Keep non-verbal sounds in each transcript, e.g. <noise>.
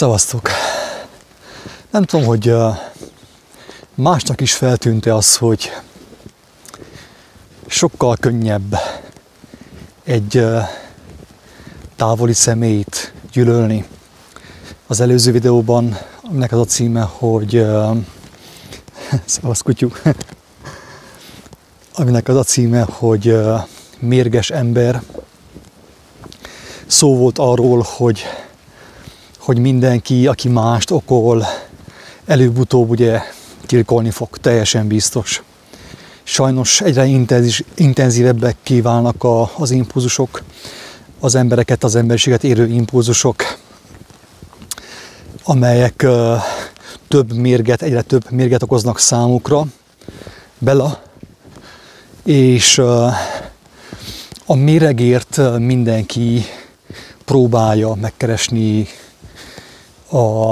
Szevasztok! Nem tudom, hogy másnak is feltűnte az, hogy sokkal könnyebb egy távoli személyt gyűlölni. Az előző videóban, aminek az a címe, hogy <laughs> Szavasz kutyú, <laughs> aminek az a címe, hogy mérges ember. Szó volt arról, hogy hogy mindenki, aki mást okol, előbb-utóbb ugye tilkolni fog, teljesen biztos. Sajnos egyre intenzívebbek kívánnak a, az impulzusok, az embereket, az emberiséget érő impulzusok, amelyek uh, több mérget, egyre több mérget okoznak számukra, Bella, és uh, a méregért mindenki próbálja megkeresni a,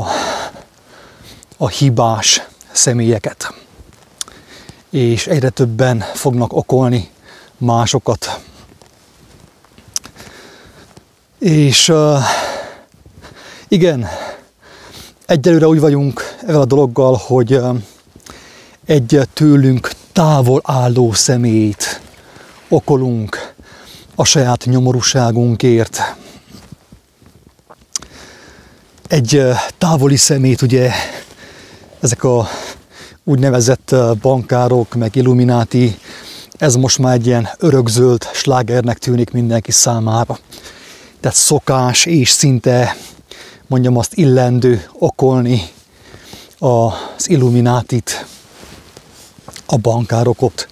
a hibás személyeket. És egyre többen fognak okolni másokat. És uh, igen, egyelőre úgy vagyunk ezzel a dologgal, hogy uh, egy tőlünk távol álló személyt okolunk a saját nyomorúságunkért, egy távoli szemét, ugye ezek a úgynevezett bankárok, meg illumináti, ez most már egy ilyen örökzöld slágernek tűnik mindenki számára. Tehát szokás és szinte, mondjam azt, illendő okolni az illuminátit, a bankárokot,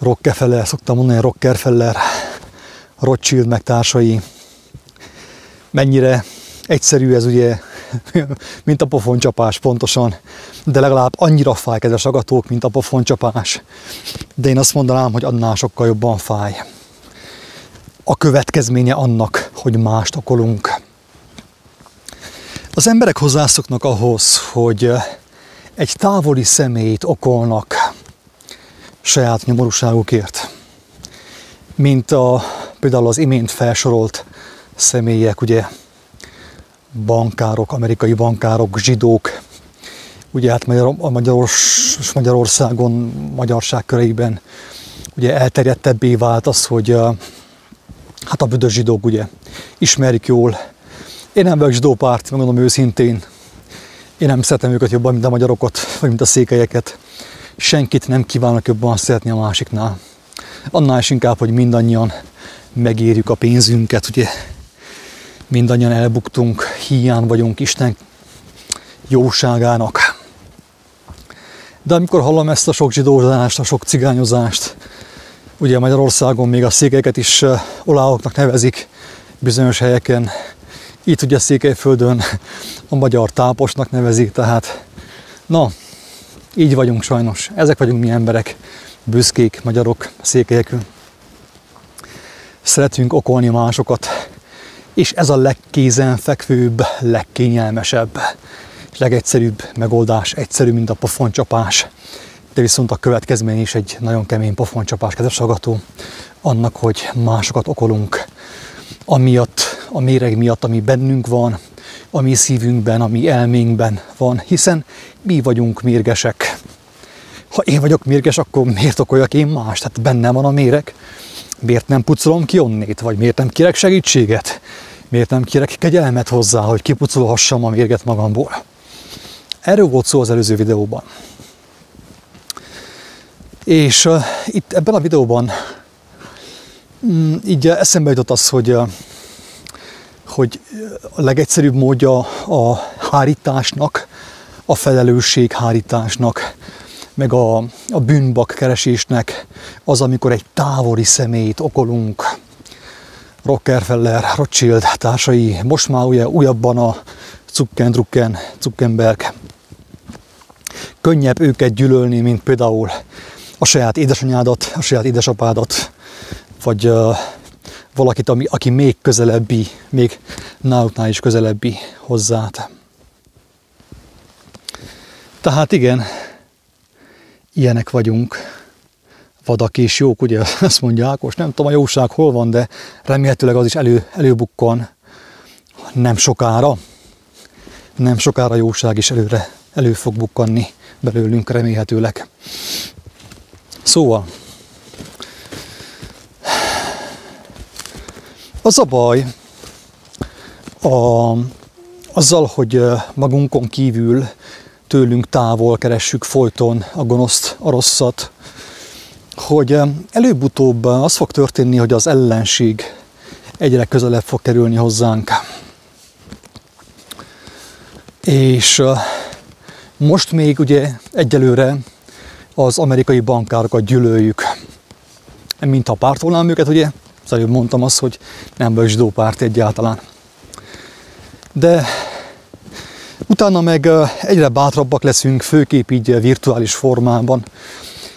Rockefeller, szoktam mondani, Rockefeller, Rothschild meg társai, mennyire egyszerű ez ugye, <laughs> mint a pofoncsapás pontosan, de legalább annyira fáj, kedves agatók, mint a pofoncsapás. De én azt mondanám, hogy annál sokkal jobban fáj. A következménye annak, hogy mást okolunk. Az emberek hozzászoknak ahhoz, hogy egy távoli személyt okolnak saját nyomorúságukért. Mint a, például az imént felsorolt személyek, ugye bankárok, amerikai bankárok, zsidók, ugye hát Magyar, Magyarors, Magyarországon, magyarság köreiben ugye elterjedtebbé vált az, hogy hát a büdös zsidók ugye ismerik jól. Én nem vagyok zsidópárt, megmondom őszintén. Én nem szeretem őket jobban, mint a magyarokat, vagy mint a székelyeket. Senkit nem kívánok jobban szeretni a másiknál. Annál is inkább, hogy mindannyian megérjük a pénzünket, ugye mindannyian elbuktunk, hiány vagyunk Isten jóságának. De amikor hallom ezt a sok zsidózást, a sok cigányozást, ugye Magyarországon még a székelyeket is oláoknak nevezik bizonyos helyeken, itt ugye Székelyföldön a magyar táposnak nevezik, tehát na, így vagyunk sajnos. Ezek vagyunk mi emberek, büszkék, magyarok, székelyekül. Szeretünk okolni másokat, és ez a legkézenfekvőbb, legkényelmesebb, legegyszerűbb megoldás, egyszerű, mint a pofoncsapás, de viszont a következmény is egy nagyon kemény pofoncsapás, kedves agató, annak, hogy másokat okolunk, amiatt, a méreg miatt, ami bennünk van, a mi szívünkben, a mi elménkben van, hiszen mi vagyunk mérgesek. Ha én vagyok mérges, akkor miért okoljak én más? Tehát bennem van a méreg, miért nem pucolom ki onnét, vagy miért nem kérek segítséget, miért nem kérek kegyelmet hozzá, hogy kipucolhassam a mérget magamból. Erről volt szó az előző videóban. És uh, itt ebben a videóban um, így eszembe jutott az, hogy, uh, hogy a legegyszerűbb módja a hárításnak, a felelősség hárításnak, meg a, a bűnbak keresésnek az, amikor egy távoli személyt okolunk. Rockefeller, Rothschild társai, most már ugye újabban a Zuckendrucken, Zuckerberg. Könnyebb őket gyűlölni, mint például a saját édesanyádat, a saját édesapádat, vagy uh, valakit, ami, aki még közelebbi, még náluknál is közelebbi hozzád. Tehát igen, ilyenek vagyunk, vadak és jók, ugye <laughs> azt mondja Ákos, nem tudom a jóság hol van, de remélhetőleg az is elő, előbukkan nem sokára. nem sokára jóság is előre elő fog bukkanni belőlünk remélhetőleg. Szóval, az a baj, a, azzal, hogy magunkon kívül tőlünk távol keressük folyton a gonoszt, a rosszat, hogy előbb-utóbb az fog történni, hogy az ellenség egyre közelebb fog kerülni hozzánk. És most még ugye egyelőre az amerikai bankárokat gyűlöljük. Mint ha pártolnám őket, ugye? Szóval mondtam azt, hogy nem vagy zsidó párt egyáltalán. De utána meg egyre bátrabbak leszünk, főképp így virtuális formában,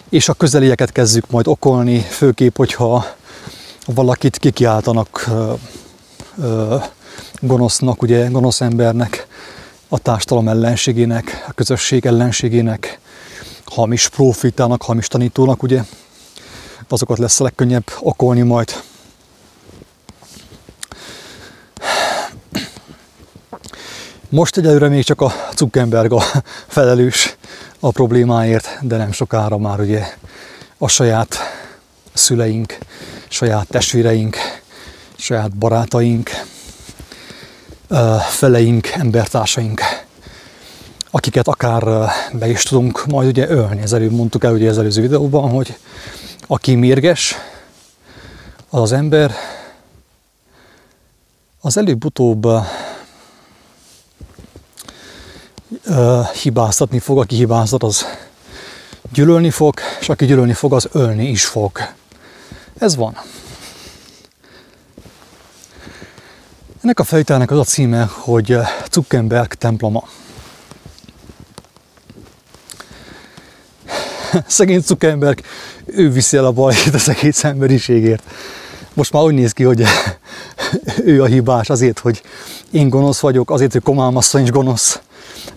és a közelieket kezdjük majd okolni, főképp, hogyha valakit kikiáltanak gonosznak, ugye gonosz embernek, a társadalom ellenségének, a közösség ellenségének, hamis profitának, hamis tanítónak, ugye, azokat lesz a legkönnyebb okolni majd. Most egyelőre még csak a Zuckerberg a felelős a problémáért, de nem sokára már ugye a saját szüleink, saját testvéreink, saját barátaink, feleink, embertársaink, akiket akár be is tudunk majd ugye ölni. Ez előbb mondtuk el ugye az előző videóban, hogy aki mérges, az az ember, az előbb-utóbb uh, hibáztatni fog, aki hibáztat, az gyűlölni fog, és aki gyűlölni fog, az ölni is fog. Ez van. Ennek a fejtelnek az a címe, hogy Zuckerberg temploma. Szegény Zuckerberg, ő viszi el a bajt az egész emberiségért. Most már úgy néz ki, hogy <laughs> ő a hibás azért, hogy én gonosz vagyok, azért, hogy komámasszony is gonosz,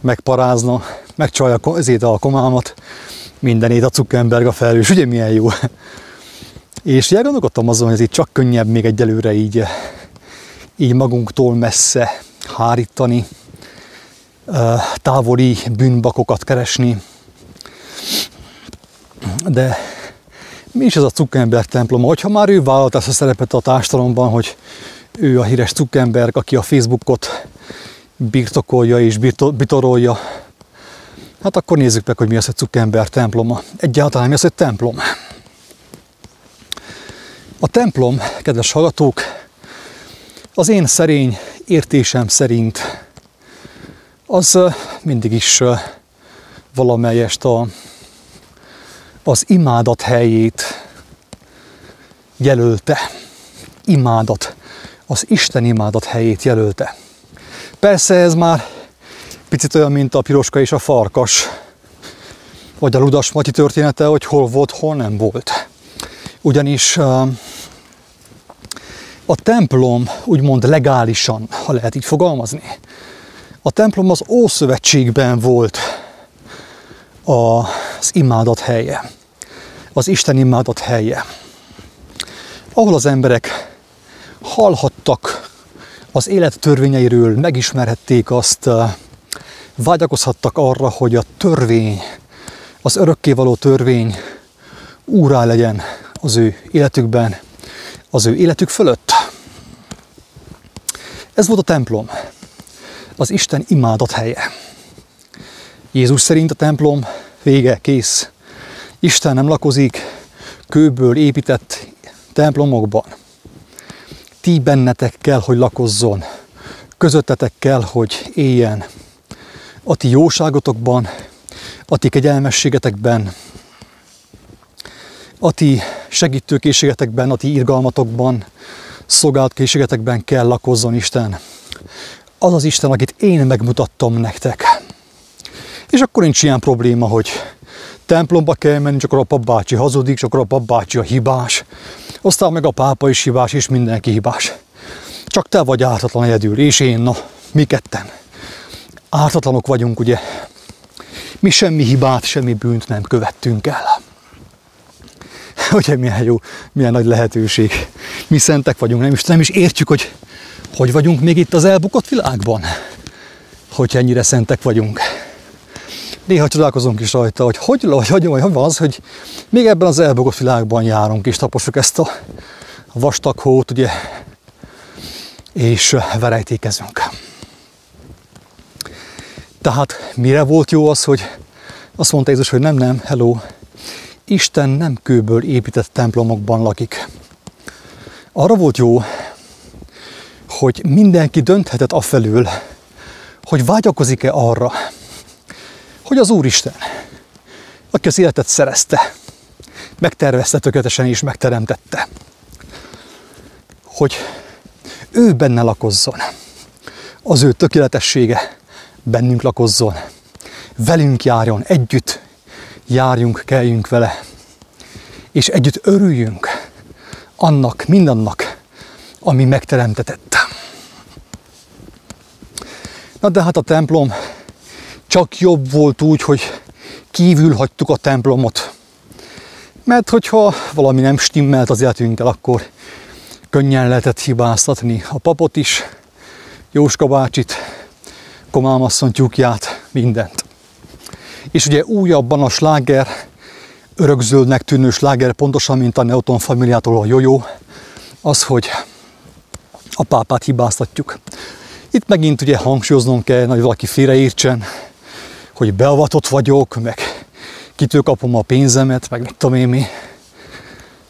megparázna, megcsalja ezért a komámat, mindenét a Zuckerberg a felelős, ugye milyen jó. És ugye gondolkodtam azon, hogy ez itt csak könnyebb még egyelőre így, így magunktól messze hárítani, távoli bűnbakokat keresni, de mi is ez a Zuckerberg temploma? Hogyha már ő vállalt ezt a szerepet a társadalomban, hogy ő a híres Zuckerberg, aki a Facebookot birtokolja és bitorolja, hát akkor nézzük meg, hogy mi az, hogy Zuckerberg temploma. Egyáltalán mi az, hogy templom. A templom, kedves hallgatók, az én szerény értésem szerint az mindig is valamelyest a, az imádat helyét jelölte. Imádat. Az Isten imádat helyét jelölte. Persze ez már picit olyan, mint a piroska és a farkas, vagy a Ludas Matyi története, hogy hol volt, hol nem volt. Ugyanis a templom úgymond legálisan, ha lehet így fogalmazni, a templom az Ószövetségben volt az imádat helye, az Isten imádat helye, ahol az emberek hallhattak az élet törvényeiről, megismerhették azt, vágyakozhattak arra, hogy a törvény, az örökkévaló törvény úrá legyen az ő életükben, az ő életük fölött. Ez volt a templom, az Isten imádat helye. Jézus szerint a templom vége, kész. Isten nem lakozik kőből épített templomokban. Ti bennetek kell, hogy lakozzon. Közöttetek kell, hogy éljen. A ti jóságotokban, a ti kegyelmességetekben, a ti segítőkészségetekben, a ti irgalmatokban, szolgálatkészségetekben kell lakozzon Isten. Az az Isten, akit én megmutattam nektek. És akkor nincs ilyen probléma, hogy templomba kell menni, csak akkor a papbácsi hazudik, csak akkor a papbácsi a hibás. Aztán meg a pápa is hibás, és mindenki hibás. Csak te vagy ártatlan egyedül, és én, no, mi ketten. Ártatlanok vagyunk, ugye? Mi semmi hibát, semmi bűnt nem követtünk el. <laughs> Ugye milyen jó, milyen nagy lehetőség. Mi szentek vagyunk, nem is, nem is értjük, hogy hogy vagyunk még itt az elbukott világban. hogyha ennyire szentek vagyunk. Néha csodálkozunk is rajta, hogy hogy, hogy, hogy, hogy van az, hogy még ebben az elbogott világban járunk, és taposuk ezt a vastag hót, ugye, és verejtékezünk. Tehát mire volt jó az, hogy azt mondta Jézus, hogy nem, nem, hello, Isten nem kőből épített templomokban lakik. Arra volt jó, hogy mindenki dönthetett afelől, hogy vágyakozik-e arra, hogy az Úristen, aki az életet szerezte, megtervezte tökéletesen és megteremtette, hogy ő benne lakozzon, az ő tökéletessége bennünk lakozzon, velünk járjon, együtt járjunk, kelljünk vele, és együtt örüljünk annak, mindannak, ami megteremtetett. Na de hát a templom csak jobb volt úgy, hogy kívül hagytuk a templomot. Mert hogyha valami nem stimmelt az életünkkel, akkor könnyen lehetett hibáztatni a papot is, Jóska bácsit, Komámasszony tyúkját, mindent. És ugye újabban a sláger, örökzöldnek tűnő sláger, pontosan, mint a Neoton familiától a Jojo, az, hogy a pápát hibáztatjuk. Itt megint ugye hangsúlyoznom kell, hogy valaki félreértsen, hogy beavatott vagyok, meg kitől kapom a pénzemet, meg mit tudom én mi.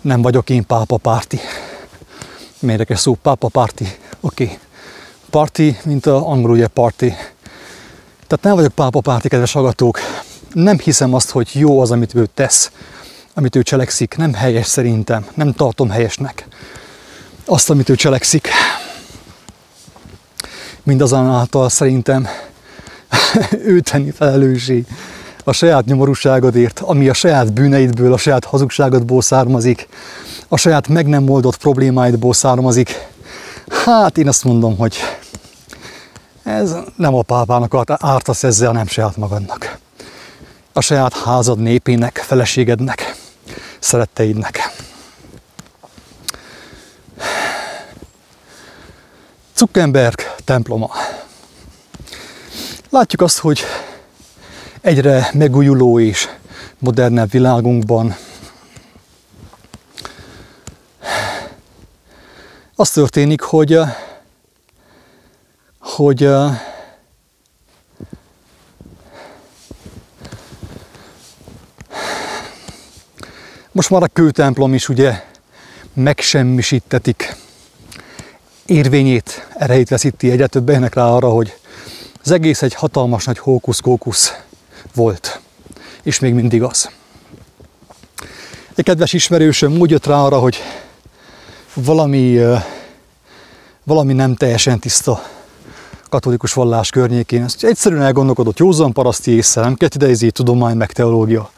Nem vagyok én pápa párti. Érdekes szó, pápa párti. Oké. Okay. Parti, mint a angol ugye party. Tehát nem vagyok pápa párti, kedves hallgatók. Nem hiszem azt, hogy jó az, amit ő tesz, amit ő cselekszik. Nem helyes szerintem. Nem tartom helyesnek azt, amit ő cselekszik mindazonáltal szerintem <laughs> ő tenni felelőssé a saját nyomorúságodért, ami a saját bűneidből, a saját hazugságodból származik, a saját meg nem oldott problémáidból származik. Hát én azt mondom, hogy ez nem a pápának ártasz ezzel, hanem saját magadnak. A saját házad népének, feleségednek, szeretteidnek. Zuckerberg temploma. Látjuk azt, hogy egyre megújuló és modernebb világunkban az történik, hogy hogy most már a kőtemplom is ugye megsemmisítetik érvényét, erejét veszíti egyre több rá arra, hogy az egész egy hatalmas nagy hókusz-kókusz volt, és még mindig az. Egy kedves ismerősöm úgy jött rá arra, hogy valami, valami nem teljesen tiszta katolikus vallás környékén. Ezt egyszerűen elgondolkodott józan paraszti észre, nem idejézi tudomány meg teológia.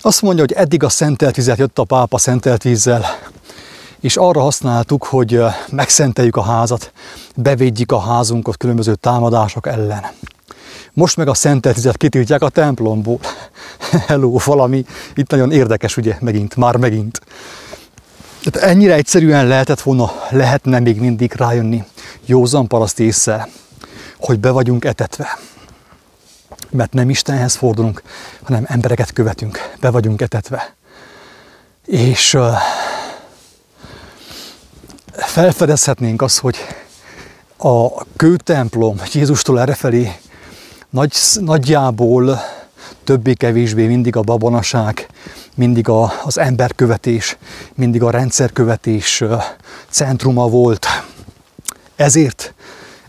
Azt mondja, hogy eddig a szentelt vizet jött a pápa szentelt vízzel, és arra használtuk, hogy megszenteljük a házat, bevédjük a házunkat különböző támadások ellen. Most meg a szentelt vizet kitiltják a templomból. <laughs> Hello, valami itt nagyon érdekes, ugye, megint, már megint. Tehát ennyire egyszerűen lehetett volna, lehetne még mindig rájönni józan paraszt észre, hogy be vagyunk etetve. Mert nem Istenhez fordulunk, hanem embereket követünk, be vagyunk etetve. És uh, felfedezhetnénk azt, hogy a kőtemplom Jézustól errefelé nagy, nagyjából többé-kevésbé mindig a babonaság, mindig a, az emberkövetés, mindig a rendszerkövetés centruma volt. Ezért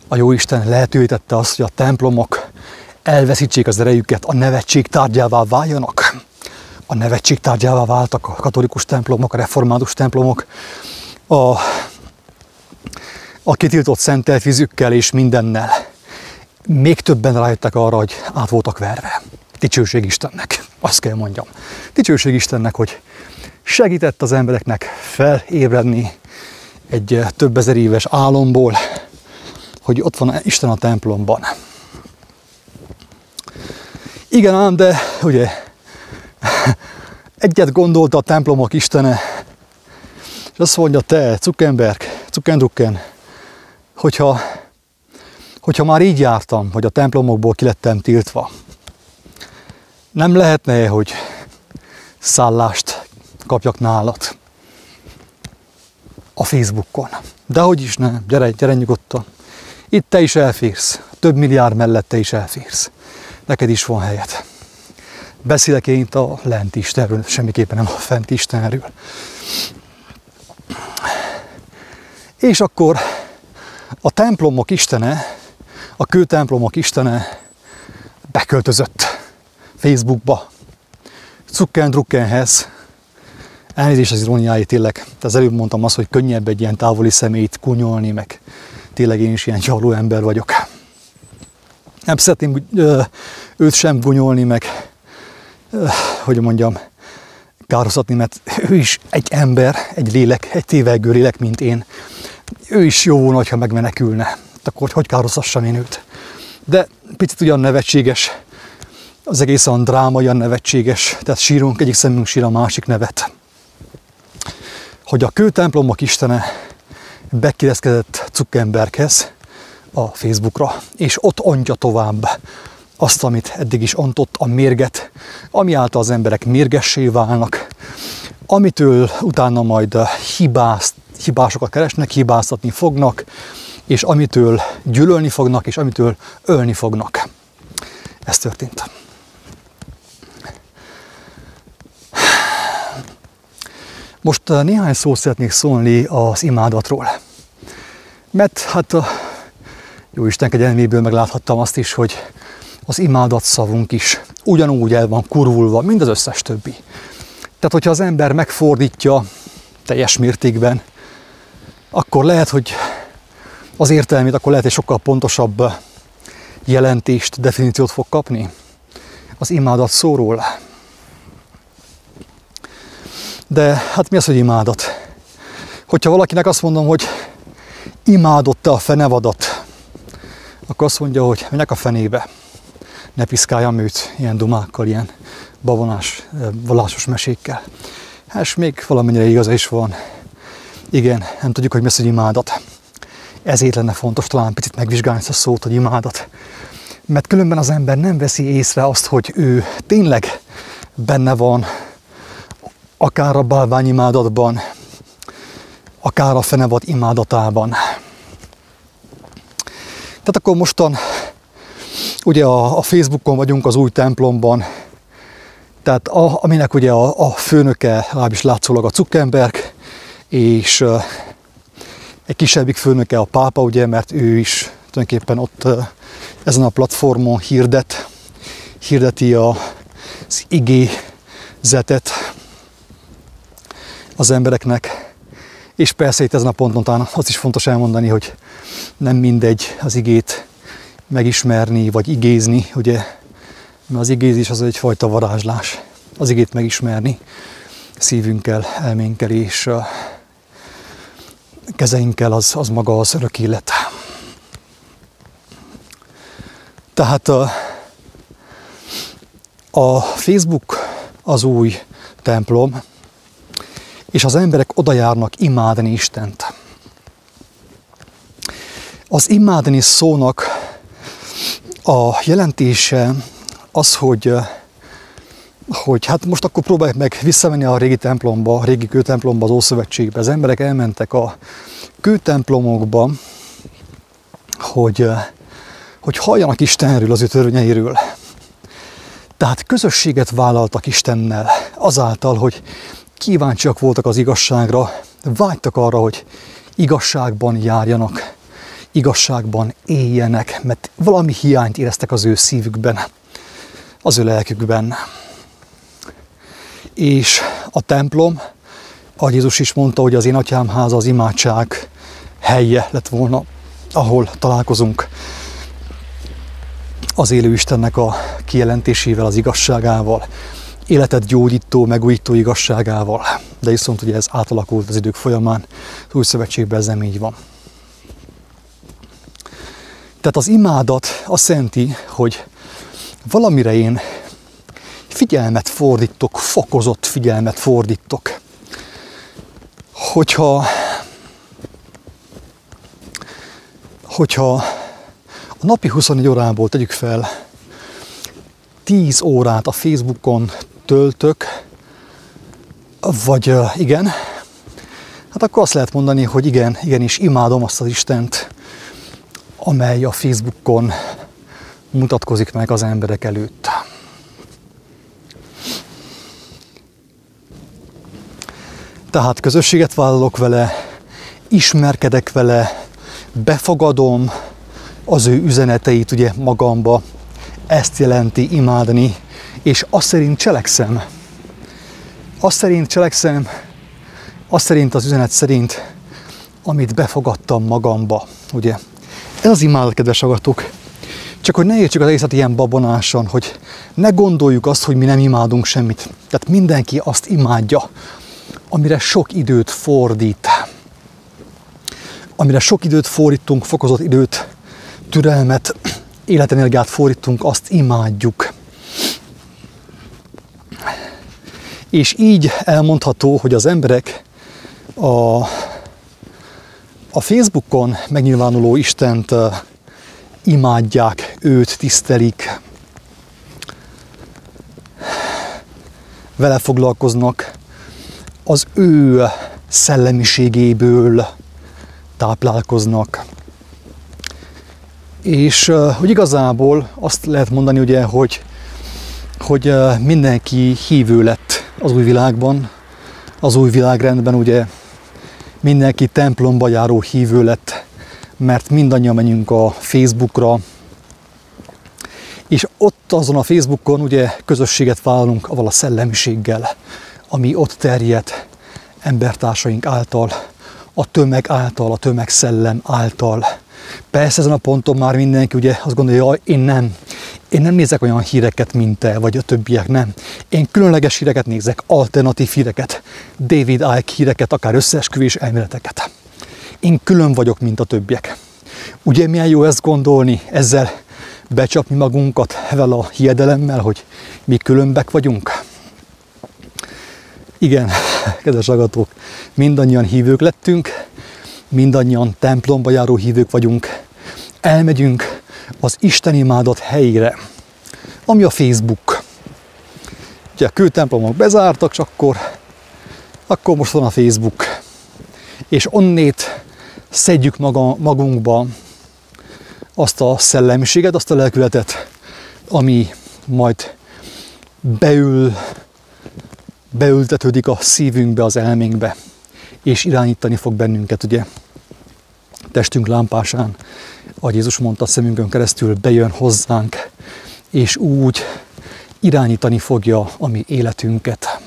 a Jóisten lehetővé tette azt, hogy a templomok elveszítsék az erejüket, a nevetség tárgyává váljanak. A nevetség tárgyává váltak a katolikus templomok, a református templomok, a a kitiltott szentelt vízükkel és mindennel. Még többen rájöttek arra, hogy át voltak verve. Dicsőség Istennek, azt kell mondjam. Dicsőség Istennek, hogy segített az embereknek felébredni egy több ezer éves álomból, hogy ott van Isten a templomban. Igen ám, de ugye egyet gondolta a templomok Istene, és azt mondja, te, Zuckerberg, Zuckerducken, hogyha, hogyha már így jártam, hogy a templomokból kilettem tiltva, nem lehetne, hogy szállást kapjak nálad a Facebookon. De hogy is ne, gyere, gyere nyugodtan. Itt te is elférsz, több milliárd mellett te is elférsz. Neked is van helyed. Beszélek én itt a lent Istenről, semmiképpen nem a fent Istenről. És akkor a templomok istene, a kőtemplomok istene beköltözött Facebookba, Zuckendruckenhez, elnézést az iróniái tényleg, tehát az előbb mondtam azt, hogy könnyebb egy ilyen távoli szemét kunyolni, meg tényleg én is ilyen csaló ember vagyok. Nem szeretném őt sem gunyolni, meg hogy mondjam, kározatni, mert ő is egy ember, egy lélek, egy tévegő lélek, mint én. Ő is jó volna, ha megmenekülne. Akkor hogy kározhassam én őt? De picit ugyan nevetséges, az egész olyan dráma, olyan nevetséges, tehát sírunk, egyik szemünk sír a másik nevet. Hogy a kőtemplomok istene bekérezkedett Zuckerberghez a Facebookra, és ott ontja tovább azt, amit eddig is ontott, a mérget, ami által az emberek mérgessé válnak, amitől utána majd hibázt, hibásokat keresnek, hibáztatni fognak, és amitől gyűlölni fognak, és amitől ölni fognak. Ez történt. Most néhány szót szeretnék szólni az imádatról. Mert hát a jó Isten kegyelméből megláthattam azt is, hogy az imádat szavunk is ugyanúgy el van kurvulva, mint az összes többi. Tehát, hogyha az ember megfordítja teljes mértékben, akkor lehet, hogy az értelmét, akkor lehet egy sokkal pontosabb jelentést, definíciót fog kapni az imádat szóról. De hát mi az, hogy imádat? Hogyha valakinek azt mondom, hogy imádott te a fenevadat, akkor azt mondja, hogy menjek a fenébe ne piszkáljam őt ilyen dumákkal, ilyen babonás, eh, vallásos mesékkel. Hát, és még valamennyire igaza is van. Igen, nem tudjuk, hogy mi az, hogy imádat. Ezért lenne fontos talán picit megvizsgálni ezt a szót, hogy imádat. Mert különben az ember nem veszi észre azt, hogy ő tényleg benne van, akár a bálványimádatban, akár a fenevad imádatában. Tehát akkor mostan Ugye a, a Facebookon vagyunk az új templomban, tehát a, aminek ugye a, a főnöke, legalábbis látszólag a Zuckerberg, és egy kisebbik főnöke a pápa, ugye, mert ő is tulajdonképpen ott ezen a platformon hirdet, hirdeti a, az igézetet az embereknek. És persze itt ezen a ponton talán azt is fontos elmondani, hogy nem mindegy az igét megismerni, vagy igézni, ugye, mert az igézés az egyfajta varázslás, az igét megismerni szívünkkel, elménkkel és kezeinkkel, az, az maga az örök élet. Tehát a, a Facebook az új templom, és az emberek oda járnak imádni Istent. Az imádni szónak a jelentése az, hogy, hogy hát most akkor próbáljuk meg visszamenni a régi templomba, a régi kőtemplomba, az Ószövetségbe. Az emberek elmentek a kőtemplomokba, hogy, hogy halljanak Istenről, az ő törvényeiről. Tehát közösséget vállaltak Istennel azáltal, hogy kíváncsiak voltak az igazságra, vágytak arra, hogy igazságban járjanak, igazságban éljenek, mert valami hiányt éreztek az ő szívükben, az ő lelkükben. És a templom, ahogy Jézus is mondta, hogy az én atyám háza az imádság helye lett volna, ahol találkozunk az élő Istennek a kijelentésével, az igazságával, életet gyógyító, megújító igazságával. De viszont ugye ez átalakult az idők folyamán, az új szövetségben ez nem így van. Tehát az imádat azt jelenti, hogy valamire én figyelmet fordítok, fokozott figyelmet fordítok. Hogyha, hogyha A napi 24 órából tegyük fel, 10 órát a Facebookon töltök, vagy igen, hát akkor azt lehet mondani, hogy igen, igenis imádom azt az Istent, amely a Facebookon mutatkozik meg az emberek előtt. Tehát közösséget vállalok vele, ismerkedek vele, befogadom az ő üzeneteit ugye magamba, ezt jelenti imádni, és azt szerint cselekszem. Azt szerint cselekszem, azt szerint az üzenet szerint, amit befogadtam magamba, ugye. Ez az imádat, kedves agatok. Csak hogy ne értsük az egészet ilyen babonásan, hogy ne gondoljuk azt, hogy mi nem imádunk semmit. Tehát mindenki azt imádja, amire sok időt fordít. Amire sok időt fordítunk, fokozott időt, türelmet, életenergiát fordítunk, azt imádjuk. És így elmondható, hogy az emberek a, a Facebookon megnyilvánuló Istent imádják, őt tisztelik, vele foglalkoznak, az ő szellemiségéből táplálkoznak. És hogy igazából azt lehet mondani, ugye, hogy, hogy mindenki hívő lett az új világban, az új világrendben, ugye. Mindenki templomba járó hívő lett, mert mindannyian menjünk a Facebookra, és ott azon a Facebookon ugye közösséget vállalunk avval a szellemiséggel, ami ott terjed embertársaink által, a tömeg által, a tömegszellem által. Persze ezen a ponton már mindenki ugye azt gondolja, hogy én nem, én nem nézek olyan híreket, mint te, vagy a többiek, nem. Én különleges híreket nézek, alternatív híreket, David Icke híreket, akár összeesküvés elméleteket. Én külön vagyok, mint a többiek. Ugye milyen jó ezt gondolni, ezzel becsapni magunkat ezzel a hiedelemmel, hogy mi különbek vagyunk? Igen, <laughs> kedves agatók, mindannyian hívők lettünk, mindannyian templomba járó hívők vagyunk. Elmegyünk az Isten imádat helyére, ami a Facebook. Ugye a kőtemplomok bezártak, és akkor, akkor most van a Facebook. És onnét szedjük maga, magunkba azt a szellemiséget, azt a lelkületet, ami majd beül, beültetődik a szívünkbe, az elménkbe, és irányítani fog bennünket, ugye, testünk lámpásán, ahogy Jézus mondta, szemünkön keresztül bejön hozzánk, és úgy irányítani fogja a mi életünket.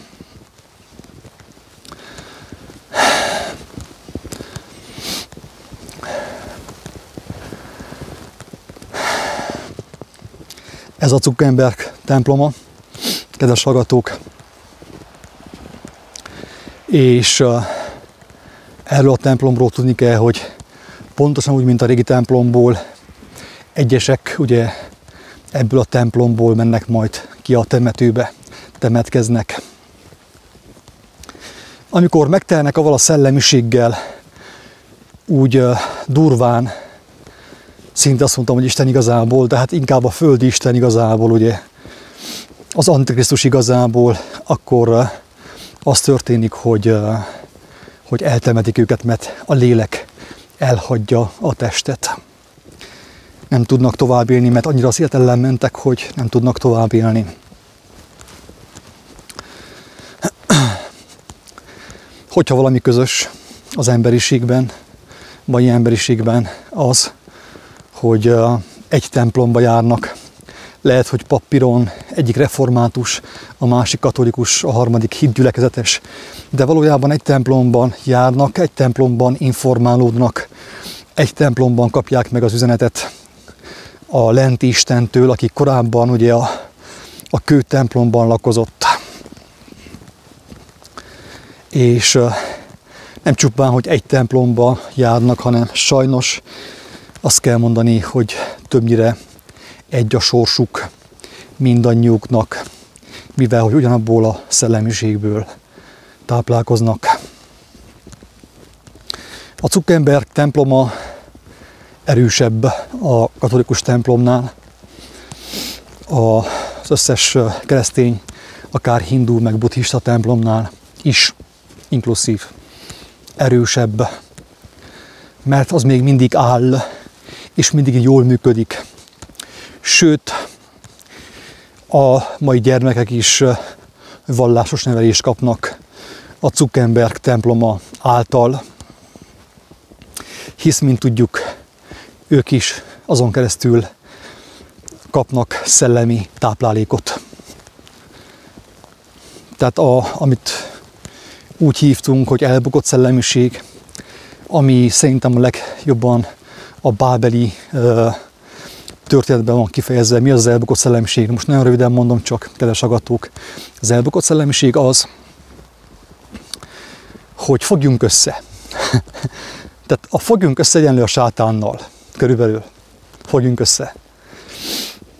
Ez a Zuckerberg temploma, kedves hallgatók. És erről a templomról tudni kell, hogy pontosan úgy, mint a régi templomból, egyesek ugye ebből a templomból mennek majd ki a temetőbe, temetkeznek. Amikor megtelnek avval a szellemiséggel, úgy durván, szinte azt mondtam, hogy Isten igazából, de hát inkább a földi Isten igazából, ugye, az Antikrisztus igazából, akkor az történik, hogy, hogy eltemetik őket, mert a lélek elhagyja a testet. Nem tudnak tovább élni, mert annyira az ellen mentek, hogy nem tudnak tovább élni. Hogyha valami közös az emberiségben, vagy emberiségben az, hogy egy templomba járnak, lehet, hogy papíron egyik református, a másik katolikus, a harmadik hitgyülekezetes, de valójában egy templomban járnak, egy templomban informálódnak, egy templomban kapják meg az üzenetet a lenti Istentől, aki korábban ugye a, a kő templomban lakozott. És nem csupán, hogy egy templomba járnak, hanem sajnos azt kell mondani, hogy többnyire egy a sorsuk mindannyiuknak, mivel hogy ugyanabból a szellemiségből táplálkoznak. A Zuckerberg temploma erősebb a katolikus templomnál. Az összes keresztény, akár hindu, meg buddhista templomnál is inkluszív, erősebb, mert az még mindig áll, és mindig jól működik. Sőt, a mai gyermekek is vallásos nevelést kapnak a Zuckerberg temploma által, hisz, mint tudjuk, ők is azon keresztül kapnak szellemi táplálékot. Tehát a, amit úgy hívtunk, hogy elbukott szellemiség, ami szerintem a legjobban a bábeli uh, történetben van kifejezve, mi az, az elbukott szellemiség. Most nagyon röviden mondom csak, kedves agatók. Az elbukott szellemiség az, hogy fogjunk össze. <laughs> Tehát a fogjunk össze egyenlő a sátánnal, körülbelül. Fogjunk össze.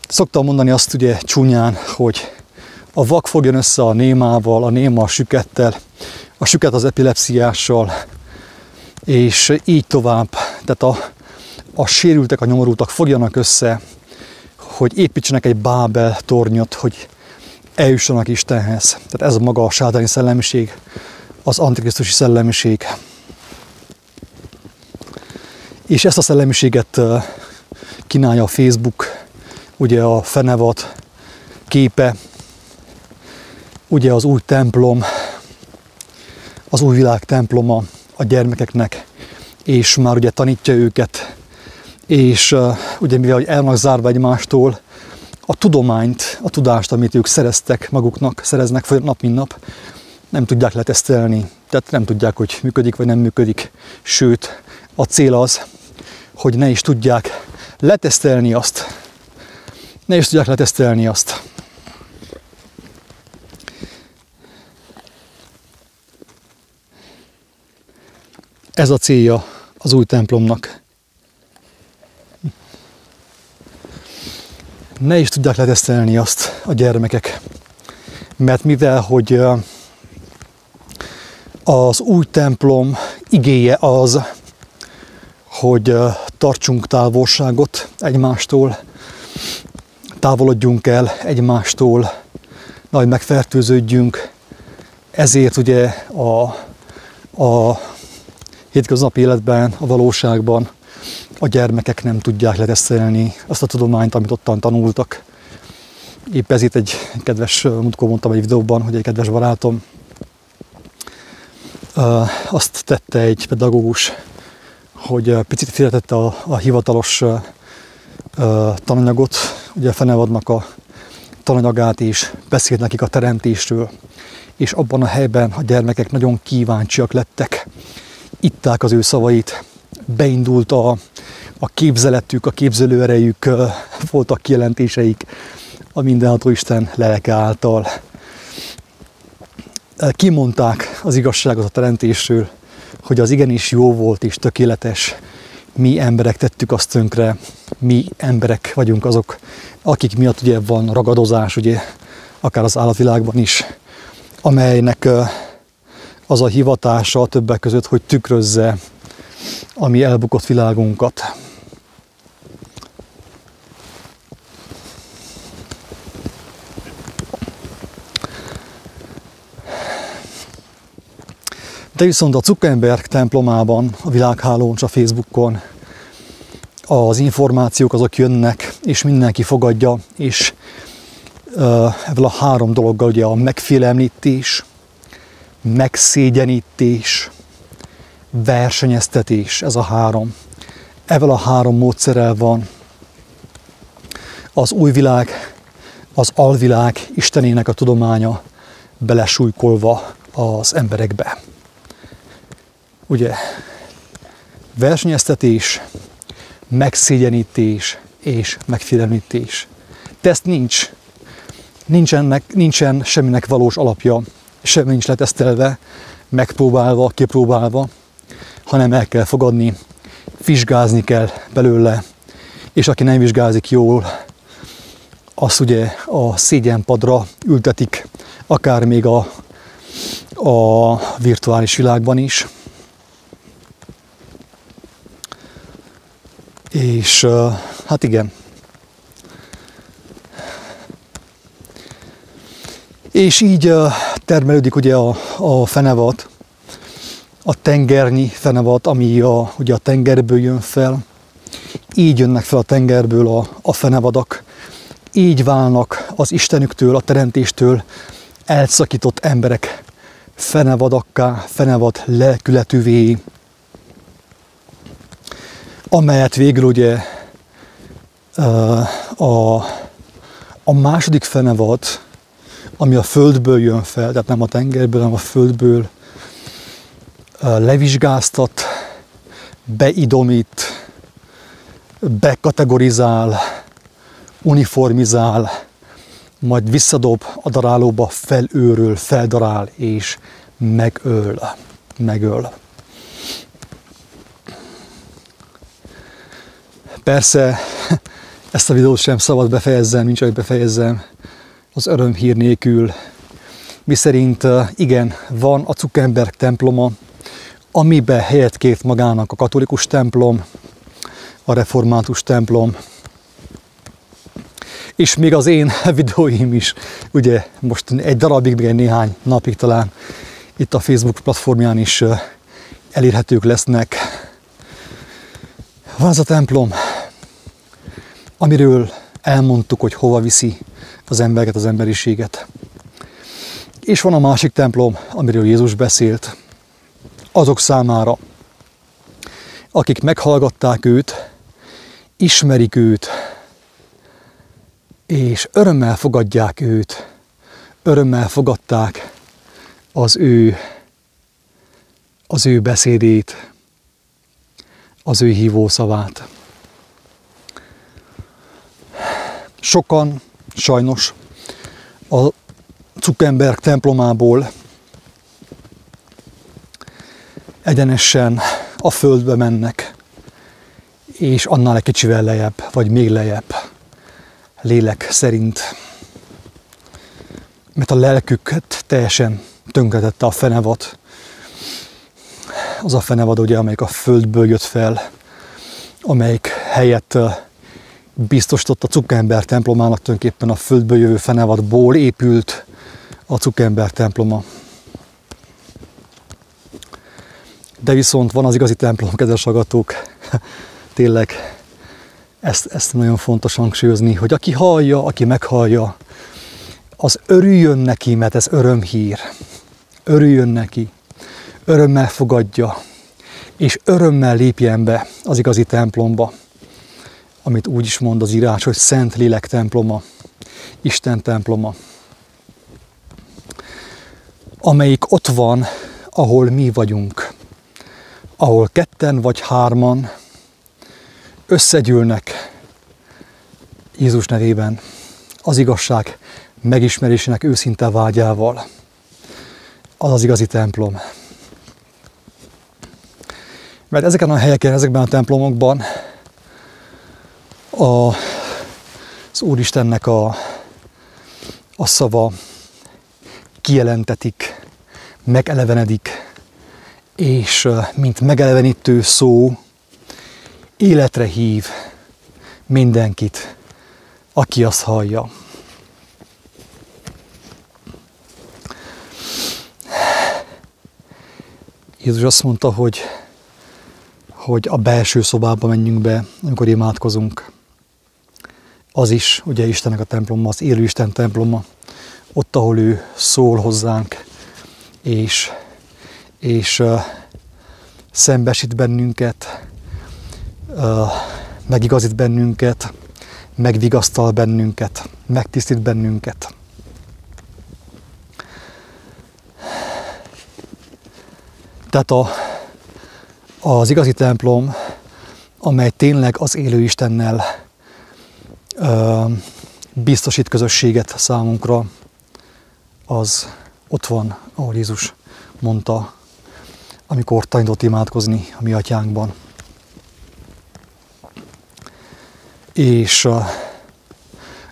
Szoktam mondani azt ugye csúnyán, hogy a vak fogjon össze a némával, a néma a sükettel, a süket az epilepsziással, és így tovább. Tehát a, a sérültek, a nyomorultak fogjanak össze, hogy építsenek egy Bábel tornyot, hogy eljussanak Istenhez. Tehát ez maga a sátáni szellemiség, az antikrisztusi szellemiség. És ezt a szellemiséget kínálja a Facebook, ugye a fenevad képe, ugye az új templom, az új világ temploma a gyermekeknek, és már ugye tanítja őket, és ugye mivel el vannak zárva egymástól, a tudományt, a tudást, amit ők szereztek maguknak, szereznek nap mint nap, nem tudják letesztelni, tehát nem tudják, hogy működik vagy nem működik. Sőt, a cél az, hogy ne is tudják letesztelni azt. Ne is tudják letesztelni azt. Ez a célja az új templomnak. Ne is tudják letesztelni azt a gyermekek, mert mivel, hogy az új templom igéje az, hogy tartsunk távolságot egymástól, távolodjunk el egymástól, nagy megfertőződjünk. Ezért ugye a, a hétköznapi életben, a valóságban a gyermekek nem tudják letesztelni azt a tudományt, amit ottan tanultak. Épp ezért egy kedves, múltkor mondtam egy videóban, hogy egy kedves barátom azt tette egy pedagógus, hogy picit félretette a, a hivatalos tananyagot, ugye Fenevadnak a tananyagát is, beszélt nekik a teremtésről, és abban a helyben a gyermekek nagyon kíváncsiak lettek, itták az ő szavait, beindult a, a képzeletük, a képzelőerejük, voltak kijelentéseik a mindenható Isten lelke által. Kimondták az igazságot a teremtésről, hogy az igenis jó volt és tökéletes, mi emberek tettük azt tönkre, mi emberek vagyunk azok, akik miatt ugye van ragadozás, ugye akár az állatvilágban is, amelynek az a hivatása többek között, hogy tükrözze a mi elbukott világunkat. De viszont a Zuckerberg templomában, a világhálón a Facebookon az információk azok jönnek, és mindenki fogadja, és ebből a három dologgal ugye a megfélemlítés, megszégyenítés, versenyeztetés, ez a három. Evel a három módszerrel van az új világ, az alvilág Istenének a tudománya belesújkolva az emberekbe. Ugye, versenyeztetés, megszégyenítés és megfélemlítés. Teszt nincs. Nincsenek, nincsen semminek valós alapja, semmi nincs letesztelve, megpróbálva, kipróbálva, hanem el kell fogadni, vizsgázni kell belőle, és aki nem vizsgázik jól, azt ugye a szégyenpadra ültetik, akár még a, a virtuális világban is. És hát igen. És így termelődik ugye a, a fenevad, a tengernyi fenevad, ami a, ugye a tengerből jön fel. Így jönnek fel a tengerből a, a fenevadak. Így válnak az Istenüktől, a teremtéstől elszakított emberek fenevadakká, fenevad lelkületűvé, amelyet végül ugye a, a második fenevad, ami a földből jön fel, tehát nem a tengerből, hanem a földből levizsgáztat, beidomít, bekategorizál, uniformizál, majd visszadob a darálóba, felőről, feldarál és megöl. Megöl. Persze ezt a videót sem szabad befejezzem, nincs, hogy befejezzem az örömhír nélkül. Mi szerint igen, van a Zuckerberg temploma, amiben helyet kért magának a katolikus templom, a református templom, és még az én <laughs> videóim is, ugye most egy darabig, még egy néhány napig talán itt a Facebook platformján is elérhetők lesznek. Van az a templom, amiről elmondtuk, hogy hova viszi az embereket, az emberiséget. És van a másik templom, amiről Jézus beszélt, azok számára, akik meghallgatták őt, ismerik őt, és örömmel fogadják őt, örömmel fogadták az ő, az ő beszédét, az ő hívó szavát. Sokan sajnos a Zuckerberg templomából egyenesen a földbe mennek, és annál egy kicsivel lejjebb, vagy még lejjebb, lélek szerint. Mert a lelküket teljesen tönkretette a fenevad. Az a fenevad, ugye, amelyik a földből jött fel, amelyik helyett biztosított a Cukember templomának tulajdonképpen a földből jövő fenevadból épült a Cukember temploma. De viszont van az igazi templom, kedves agatók, <laughs> tényleg ezt, ezt nagyon fontos hangsúlyozni, hogy aki hallja, aki meghallja, az örüljön neki, mert ez örömhír. Örüljön neki, örömmel fogadja, és örömmel lépjen be az igazi templomba, amit úgy is mond az írás, hogy Szent Lélek temploma, Isten temploma, amelyik ott van, ahol mi vagyunk, ahol ketten vagy hárman összegyűlnek Jézus nevében az igazság megismerésének őszinte vágyával. Az az igazi templom. Mert ezeken a helyeken, ezekben a templomokban a, az Úristennek a, a szava kijelentetik, megelevenedik, és mint megelevenítő szó életre hív mindenkit, aki azt hallja. Jézus azt mondta, hogy, hogy a belső szobába menjünk be, amikor imádkozunk. Az is, ugye Istennek a temploma, az élő Isten temploma, ott, ahol ő szól hozzánk, és, és uh, szembesít bennünket, megigazít bennünket, megvigasztal bennünket, megtisztít bennünket. Tehát a, az igazi templom, amely tényleg az élő Istennel ö, biztosít közösséget számunkra, az ott van, ahol Jézus mondta, amikor tanított imádkozni a mi atyánkban. És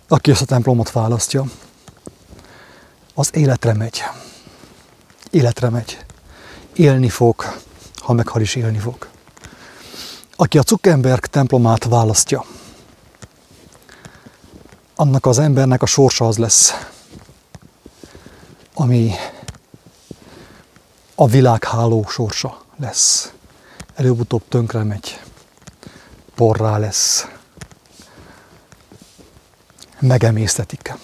aki ezt a templomot választja, az életre megy. Életre megy. Élni fog, ha meghal is élni fog. Aki a Zuckerberg templomát választja, annak az embernek a sorsa az lesz, ami a világháló sorsa lesz. Előbb-utóbb tönkre megy, porrá lesz, megemésztetik.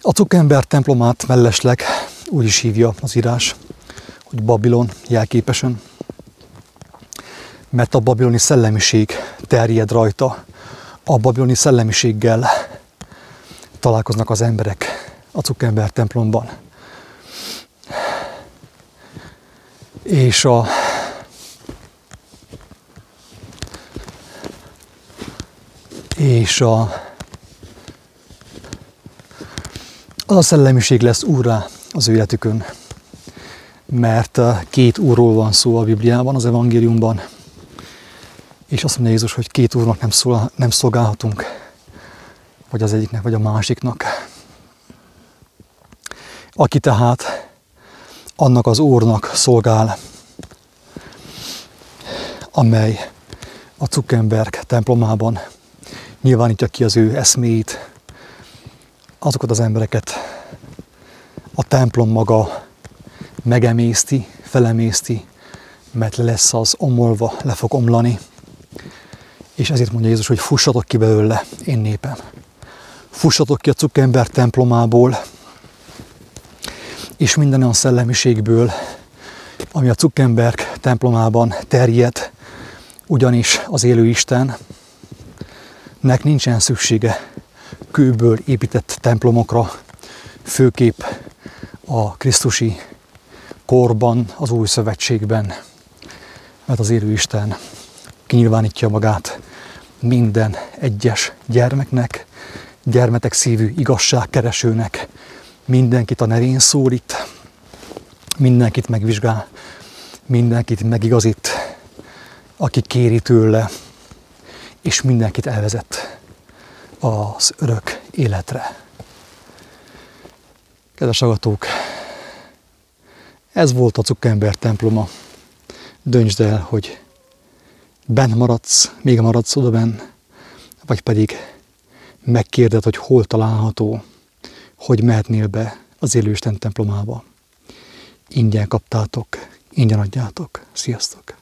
A cukember templomát mellesleg úgy is hívja az írás, hogy Babilon jelképesen, mert a babiloni szellemiség terjed rajta. A babiloni szellemiséggel találkoznak az emberek a cukember templomban. És a és a az a szellemiség lesz úrrá az ő életükön. Mert uh, két úrról van szó a Bibliában, az evangéliumban, és azt mondja Jézus, hogy két úrnak nem, szól, nem szolgálhatunk, vagy az egyiknek, vagy a másiknak. Aki tehát annak az úrnak szolgál, amely a Zuckerberg templomában nyilvánítja ki az ő eszméit, azokat az embereket a templom maga megemészti, felemészti, mert le lesz az omolva, le fog omlani. És ezért mondja Jézus, hogy fussatok ki belőle, én népem. Fussatok ki a cukember templomából, és minden olyan szellemiségből, ami a Zuckerberg templomában terjed, ugyanis az élő Istennek nincsen szüksége kőből épített templomokra, főképp a Krisztusi korban, az új szövetségben, mert az élő Isten kinyilvánítja magát minden egyes gyermeknek, gyermetek szívű igazságkeresőnek, mindenkit a nevén szólít, mindenkit megvizsgál, mindenkit megigazít, aki kéri tőle, és mindenkit elvezet az örök életre. Kedves agatók, ez volt a Cukember temploma. Döntsd el, hogy benn maradsz, még maradsz oda benn, vagy pedig megkérded, hogy hol található, hogy mehetnél be az élőisten templomába. Ingyen kaptátok, ingyen adjátok. Sziasztok!